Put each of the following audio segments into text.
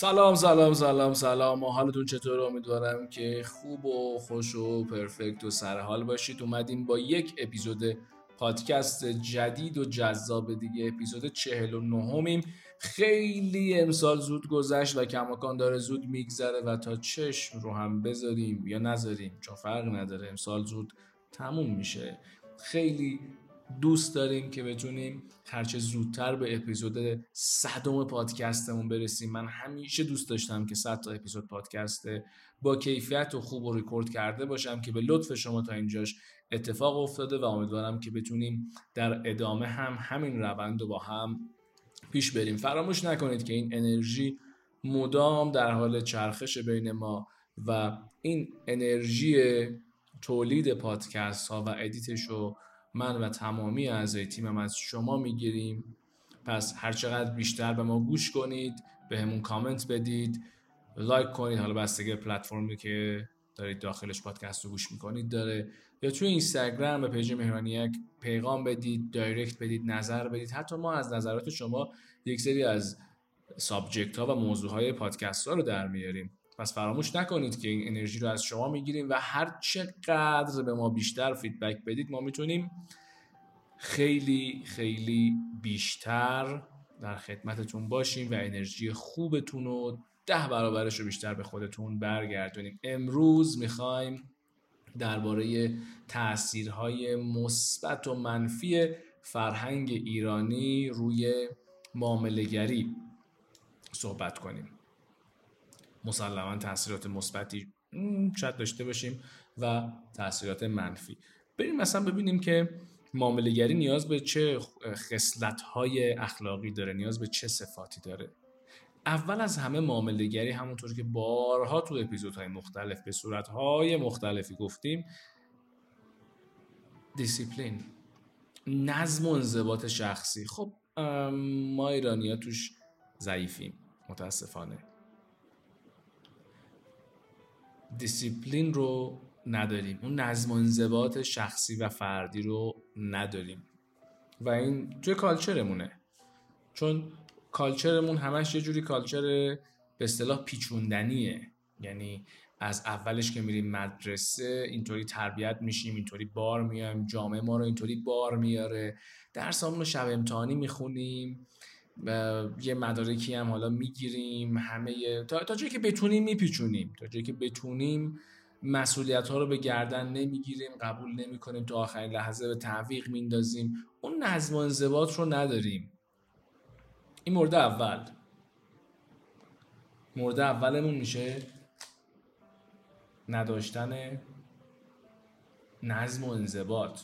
سلام سلام سلام سلام. و حالتون چطور امیدوارم که خوب و خوش و پرفکت و سرحال باشید. اومدیم با یک اپیزود پادکست جدید و جذاب دیگه. اپیزود چهل و نهمیم. خیلی امسال زود گذشت و کماکان داره زود میگذره و تا چشم رو هم بذاریم یا نذاریم چون فرق نداره. امسال زود تموم میشه. خیلی دوست داریم که بتونیم هرچه زودتر به اپیزود صدم پادکستمون برسیم. من همیشه دوست داشتم که صد تا اپیزود پادکست با کیفیت و خوب و ریکورد کرده باشم که به لطف شما تا اینجاش اتفاق افتاده و امیدوارم که بتونیم در ادامه هم همین روند رو با هم پیش بریم. فراموش نکنید که این انرژی مدام در حال چرخش بین ما و این انرژی تولید پادکست ها و edit ش رو من و تمامی اعضای تیمم از شما می‌گیریم. پس هرچقدر بیشتر به ما گوش کنید به همون کامنت بدید لایک کنید. حالا بستگی پلتفرمی که دارید داخلش پادکست رو گوش می‌کنید داره. یا توی اینستاگرام به page مهرانیک پیغام بدید direct بدید نظر بدید. حتی ما از نظرات شما یک سری از subject ها و موضوع های پادکست ها رو در میاریم. پس فراموش نکنید که این انرژی رو از شما می‌گیریم و هر چقدر به ما بیشتر feedback بدید ما می‌تونیم خیلی خیلی بیشتر در خدمتتون باشیم و انرژی خوبتون رو ده برابرش رو بیشتر به خودتون برگردونیم. امروز می‌خوایم درباره تاثیرهای مثبت و منفی فرهنگ ایرانی روی معاملهگری صحبت کنیم. مسلما تاثیرات مثبتی شاید داشته باشیم و تاثیرات منفی. بریم مثلا ببینیم که معاملهگری نیاز به چه های اخلاقی داره نیاز به چه صفاتی داره. اول از همه معاملهگری همونطور که بارها تو اپیزودهای مختلف به صورتهای مختلفی گفتیم دیسیپلین نظم و انضباط شخصی. خب ما ایرانی ها توش ضعیفیم متاسفانه. دیسیپلین رو نداریم. اون نظم و انضباط شخصی و فردی رو نداریم. و این توی culture مونه. چون culture مون همش یه جوری culture به اصطلاح پیچوندنیه. یعنی از اولش که میریم مدرسه اینطوری تربیت میشیم اینطوری بار میایم جامعه ما رو اینطوری بار میاره. درس رو شب امتحانی می‌خونیم. یه مدارکی هم حالا می‌گیریم همه تا, تا جایی که بتونیم میپیچونیم. تا جایی که بتونیم مسئولیت ها رو به گردن نمی‌گیریم قبول نمی‌کنیم تا آخرین لحظه به تعویق میندازیم. اون نظم و انضباط رو نداریم. این مورد اول. مورد اولمون میشه نداشتن نظم و انضباط.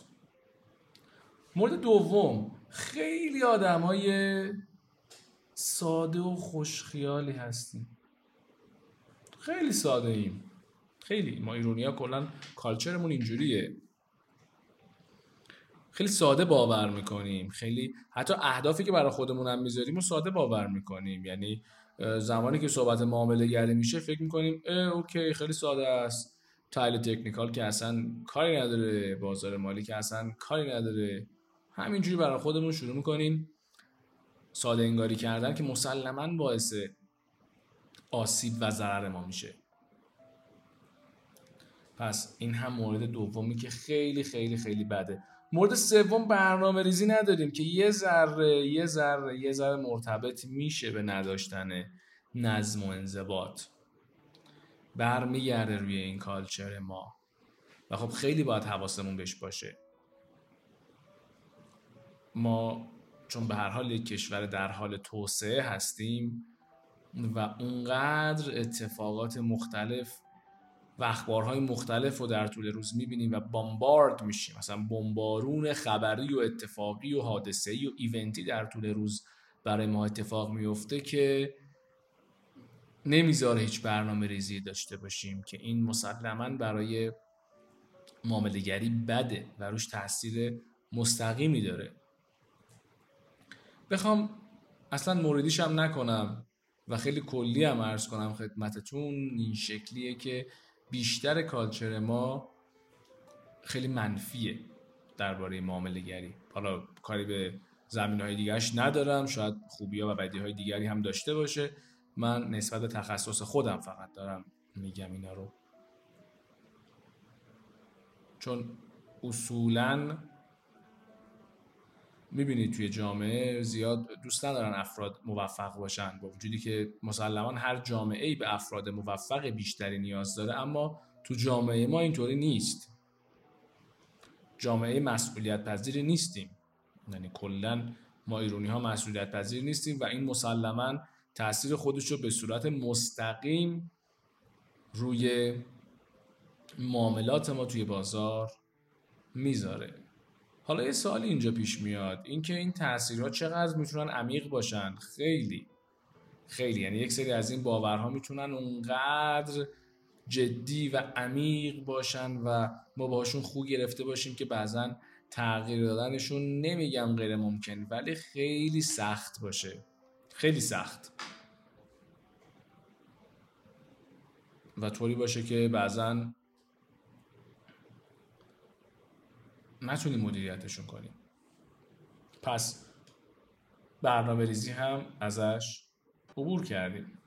مورد دوم خیلی آدم های ساده و خوشخیالی هستیم. خیلی ساده ایم. خیلی. ما ایرونی ها کلا culture مون اینجوریه. خیلی ساده باور می‌کنیم. خیلی حتی اهدافی که برای خودمون هم می‌ذاریم و ساده باور می‌کنیم. یعنی زمانی که صحبت معامله گری میشه فکر می‌کنیم okay خیلی ساده است. تایل technical که اصلا کاری نداره. بازار مالی که اصلا کاری نداره. همینجوری برای خودمون شروع می‌کنیم. ساده انگاری کردن که مسلما باعث آسیب و ضرر ما میشه. پس این هم مورد دومی که خیلی خیلی خیلی بده. مورد سوم برنامه ریزی نداریم که یه ذره یه ذره یه ذره مرتبط میشه به نداشتن نظم و انضباط. برمیگرده روی این کالچر ما. و خب خیلی باید حواسمون بهش باشه. ما چون به هر حال یک کشور در حال توسعه هستیم و اونقدر اتفاقات مختلف و اخبارهای مختلف رو در طول روز می‌بینیم و بامبارد میشیم. مثلا بمبارون خبری و اتفاقی و حادثه‌ای و ایونتی در طول روز برای ما اتفاق میفته که نمی‌ذاره هیچ برنامه ریزی داشته باشیم که این مسلما برای معاملهگری بده و روش تاثیر مستقیمی داره. بخوام اصلا موردیش هم نکنم و خیلی کلی هم عرض کنم خدمتتون. این شکلیه که بیشتر کالچر ما خیلی منفیه درباره معامله گری حالا کاری به زمین های دیگرش ندارم شاید خوبی ها و بدی های دیگری هم داشته باشه. من نسبت به تخصص خودم فقط دارم میگم اینا رو. چون اصولا می‌بینید توی جامعه زیاد دوست ندارن افراد موفق باشن با وجودی که مسلما هر جامعه ای به افراد موفق بیشتری نیاز داره اما تو جامعه ما اینطوری نیست. جامعه مسئولیت پذیری نیستیم. یعنی کلا ما ایرونی ها مسئولیت پذیر نیستیم و این مسلما تاثیر خودش رو به صورت مستقیم روی معاملات ما توی بازار می‌ذاره. حالا یه سوالی اینجا پیش میاد. اینکه این تاثیرها چقدر می‌تونن عمیق باشن؟ خیلی. خیلی. یعنی یک سری از این باورها می‌تونن اونقدر جدی و عمیق باشن و ما باشون خوب گرفته باشیم که بعضا تغییر دادنشون نمیگم غیر ممکن ولی خیلی سخت باشه. خیلی سخت. و طوری باشه که بعضا نتونیم مدیریتشون کنیم. پس برنامه ریزی هم ازش عبور کردیم.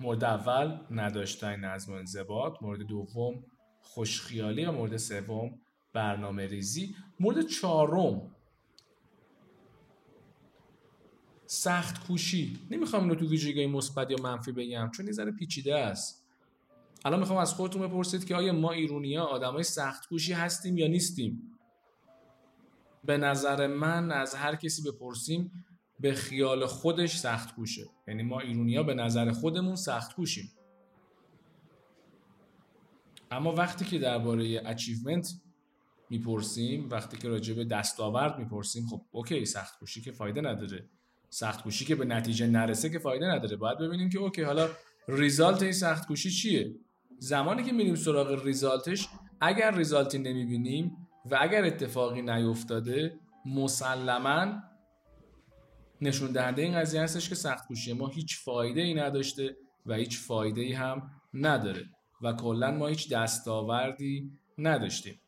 مورد اول نداشتن نظم و انضباط. مورد دوم خوشخیالی. و مورد سوم برنامه ریزی. مورد چهارم سخت کوشی. نمی‌خوام اینو تو ویژگی مثبت یا منفی بگم چون یه ذره پیچیده است. الان می‌خوام از خودتون بپرسید که آیا ما ایرونیا آدمای سخت کوشی هستیم یا نیستیم؟ به نظر من از هر کسی بپرسیم به خیال خودش سخت کوشه یعنی ما ایرونیا به نظر خودمون سخت کوشیم اما وقتی که درباره achievement می‌پرسیم وقتی که راجع به دستاورد می‌پرسیم خب okay سخت کوشی که فایده نداره. سخت کوشی که به نتیجه نرسه که فایده نداره. باید ببینیم که okay حالا result این سخت کوشی چیه؟ زمانی که میریم سراغ result ش اگر result ی نمی‌بینیم و اگر اتفاقی نیفتاده مسلما نشون دهنده این قضیه هستش که سخت کوشی ما هیچ فایده ای نداشته و هیچ فایده ای هم نداره و کلا ما هیچ دستاوردی نداشتیم.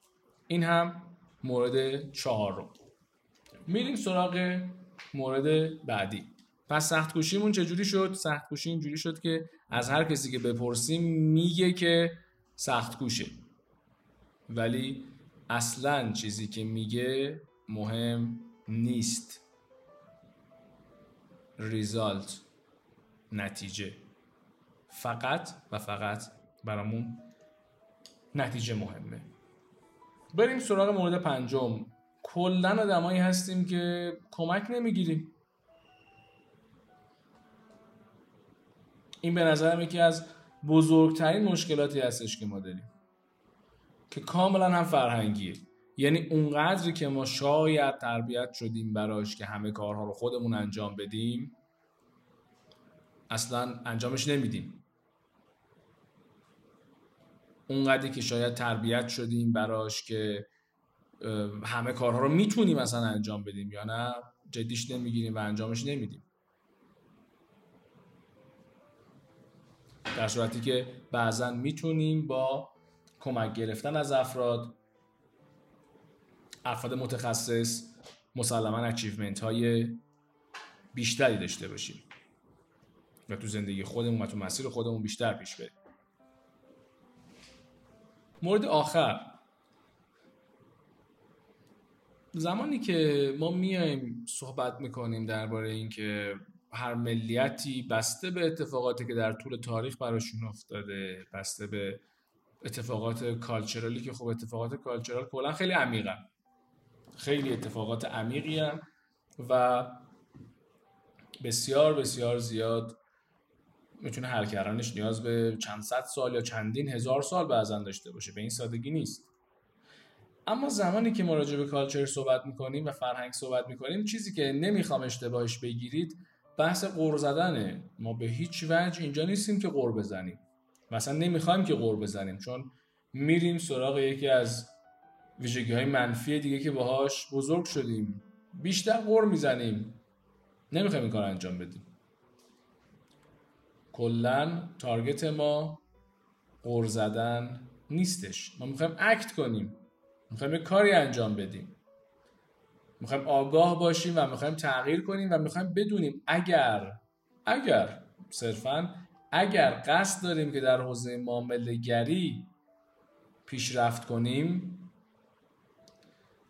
این هم مورد چهارم. میریم سراغ مورد بعدی. پس سخت کوشیمون چجوری شد؟ سخت کوشی اینجوری شد که از هر کسی که بپرسیم میگه که سخت کوشه ولی اصلا چیزی که میگه مهم نیست. ریزالت نتیجه. فقط و فقط برامون نتیجه مهمه. بریم سراغ مورد پنجم. کلا آدمایی هستیم که کمک نمی‌گیریم. این به نظرم یکی از بزرگترین مشکلاتی هستش که ما داریم. که کاملا هم فرهنگیه. یعنی اونقدری که ما شاید تربیت شدیم براش که همه کارها رو خودمون انجام بدیم اصلا انجامش نمیدیم. اونقدری که شاید تربیت شدیم براش که همه کارها رو می‌تونیم اصلا انجام بدیم یا نه جدیش نمی‌گیریم و انجامش نمیدیم. در صورتی که بعضا می‌تونیم با کمک گرفتن از افراد افراد متخصص مسلما achievement های بیشتری داشته باشیم و تو زندگی خودمون و تو مسیر خودمون بیشتر پیش بریم. مورد آخر. زمانی که ما میایم صحبت می‌کنیم درباره اینکه هر ملیتی بسته به اتفاقاتی که در طول تاریخ براشون افتاده بسته به اتفاقات cultural ی که خب اتفاقات cultural کلا خیلی عمیقن. خیلی اتفاقات عمیقی هم و بسیار بسیار زیاد می‌تونه حل کردنش نیاز به چند صد سال یا چندین هزار سال بعضا داشته باشه. به این سادگی نیست. اما زمانی که ما به کالچر صحبت می‌کنیم و فرهنگ صحبت می‌کنیم چیزی که نمی‌خوام اشتباهش بگیرید بحث قور زدنه. ما به هیچ وجه اینجا نیستیم که قور بزنیم. مثلا نمی‌خوایم که قور بزنیم چون میریم سراغ یکی از ویژگی های منفی دیگه که باهاش بزرگ شدیم. بیشتر قور می‌زنیم. نمی‌خوایم این کار انجام بدیم. کلا تارگت ما قور زدن نیستش. ما می‌خوایم اکت کنیم. می‌خوایم یه کاری انجام بدیم. می‌خوایم آگاه باشیم و می‌خوایم تغییر کنیم و می‌خوایم بدونیم اگر اگر صرفا اگر قصد داریم که در حوزه معامله گری پیشرفت کنیم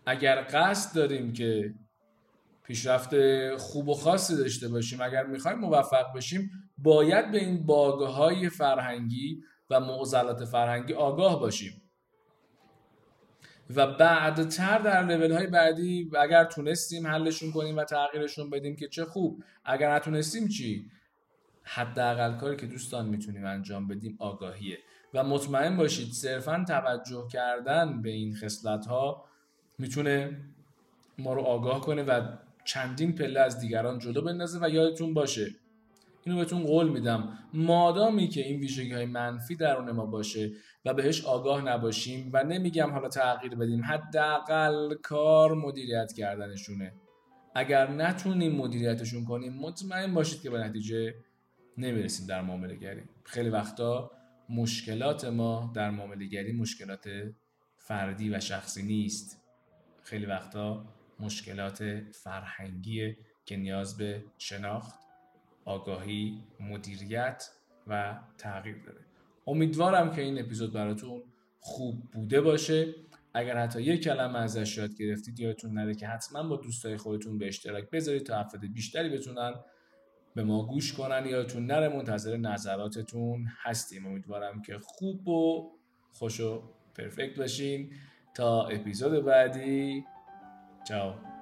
اگر قصد داریم که پیشرفت خوب و خاصی داشته باشیم اگر می‌خوایم موفق بشیم باید به این باگهای فرهنگی و معضلات فرهنگی آگاه باشیم. و بعدتر در لیول های بعدی اگر تونستیم حلشون کنیم و تغییرشون بدیم که چه خوب. اگر نتونستیم چی؟ حداقل کاری که دوستان می‌تونیم انجام بدیم آگاهیه. و مطمئن باشید صرفا توجه کردن به این خصلت ها می‌تونه ما رو آگاه کنه و چندین پله از دیگران جلو بندازه و یادتون باشه اینو بهتون قول میدم. مادامی که این ویژگی های منفی درون ما باشه و بهش آگاه نباشیم و نمیگم حالا تغییر بدیم حداقل کار مدیریت کردنشونه. اگر نتونیم مدیریتشون کنیم مطمئن باشید که به نتیجه نمی‌رسیم در معامله گری. خیلی وقتا مشکلات ما در معامله گری مشکلات فردی و شخصی نیست. خیلی وقتا مشکلات فرهنگی که نیاز به شناخت آگاهی مدیریت و تغییر داره. امیدوارم که این اپیزود براتون خوب بوده باشه. اگر حتی یک کلمه ازش یاد گرفتید یادتون نره که حتما با دوستای خودتون به اشتراک بذارید تا افراد بیشتری بتونن به ما گوش کنن. یادتون نره منتظر نظراتتون هستیم. امیدوارم که خوب و خوش و پرفکت باشین. تا اپیزود بعدی. چاو.